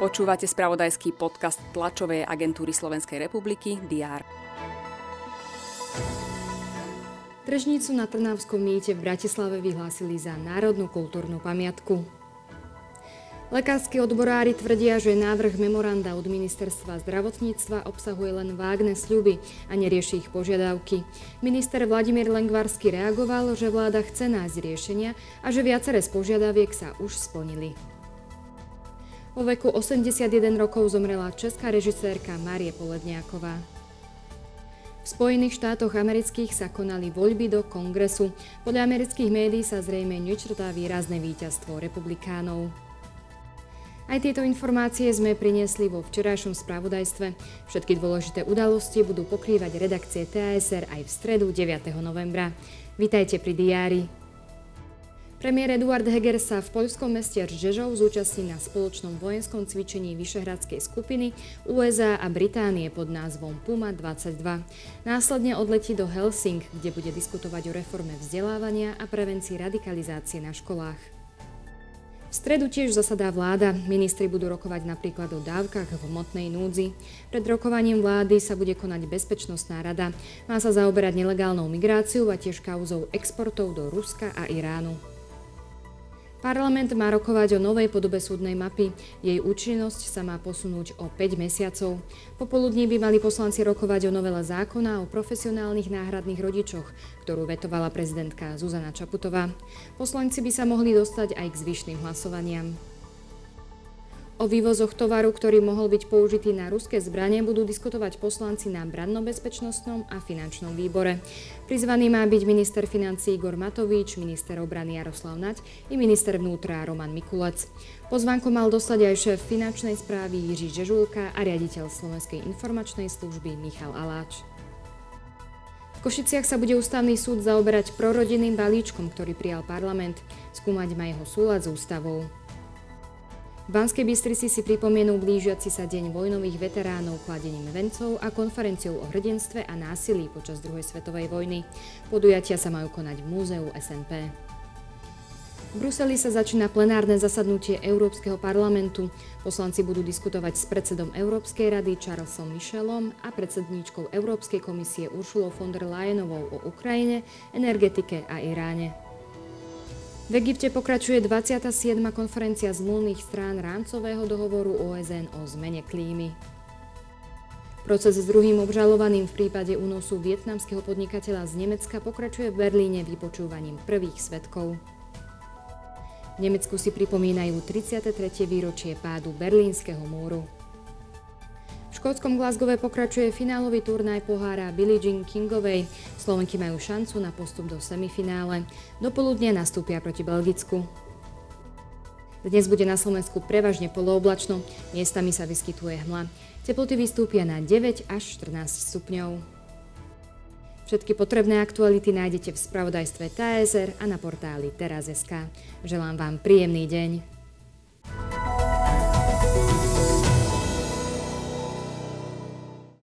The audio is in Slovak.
Počúvate spravodajský podcast tlačovej agentúry Slovenskej republiky DR. Tržnicu na Trnavskom mýte v Bratislave vyhlásili za národnú kultúrnu pamiatku. Lekársky odborári tvrdia, že návrh memoranda od ministerstva zdravotníctva obsahuje len vágne sľuby a nerieši ich požiadavky. Minister Vladimír Lengvarsky reagoval, že vláda chce nájsť riešenia a že viaceré z požiadaviek sa už splnili. Vo veku 81 rokov zomrela česká režisérka Marie Poledniaková. V Spojených štátoch amerických sa konali voľby do kongresu. Podľa amerických médií sa zrejme nečrtá výrazné víťazstvo republikánov. Aj tieto informácie sme priniesli vo včerajšom spravodajstve. Všetky dôležité udalosti budú pokrývať redakcie TASR aj v stredu 9. novembra. Vítajte pri diári. Premiér Eduard Heger sa v poľskom meste Žežov zúčastní na spoločnom vojenskom cvičení Vyšehradskej skupiny USA a Británie pod názvom Puma 22. Následne odletí do Helsing, kde bude diskutovať o reforme vzdelávania a prevencii radikalizácie na školách. V stredu tiež zasadá vláda. Ministri budú rokovať napríklad o dávkach v hmotnej núdzi. Pred rokovaním vlády sa bude konať Bezpečnostná rada. Má sa zaoberať nelegálnou migráciou a tiež kauzou exportov do Ruska a Iránu. Parlament má rokovať o novej podobe súdnej mapy. Jej účinnosť sa má posunúť o 5 mesiacov. Popoludní by mali poslanci rokovať o novele zákona o profesionálnych náhradných rodičoch, ktorú vetovala prezidentka Zuzana Čaputová. Poslanci by sa mohli dostať aj k zvyšným hlasovaniam. O vývozoch tovaru, ktorý mohol byť použitý na ruské zbranie, budú diskutovať poslanci na branno-bezpečnostnom a finančnom výbore. Prizvaný má byť minister financí Igor Matovič, minister obrany Jaroslav Nať i minister vnútra Roman Mikulec. Pozvánku mal dostať aj šéf finančnej správy Jiří Žežulka a riaditeľ Slovenskej informačnej služby Michal Aláč. V Košiciach sa bude ústavný súd zaoberať prorodinným balíčkom, ktorý prijal parlament. Skúmať má jeho súlad s ústavou. Banskej Bystrici si pripomienú blížiaci sa deň vojnových veteránov kladením vencov a konferenciou o hrdinstve a násilí počas druhej svetovej vojny. Podujatia sa majú konať v múzeu SNP. V Bruseli sa začína plenárne zasadnutie Európskeho parlamentu. Poslanci budú diskutovať s predsedom Európskej rady Charlesom Michelom a predsedníčkou Európskej komisie Uršulou von der Leyenovou o Ukrajine, energetike a Iráne. V Egypte pokračuje 27. konferencia zmluvných strán rámcového dohovoru OSN o zmene klímy. Proces s druhým obžalovaným v prípade únosu vietnamského podnikateľa z Nemecka pokračuje v Berlíne vypočúvaním prvých svetkov. V Nemecku si pripomínajú 33. výročie pádu Berlínskeho múru škótskom Glasgowe pokračuje finálový turnaj pohára Billie Jean Kingovej. Slovenky majú šancu na postup do semifinále. Do poludnia nastúpia proti Belgicku. Dnes bude na Slovensku prevažne polooblačno, miestami sa vyskytuje hmla. Teploty vystúpia na 9 až 14 stupňov. Všetky potrebné aktuality nájdete v spravodajstve TSR a na portáli teraz.sk. Želám vám príjemný deň.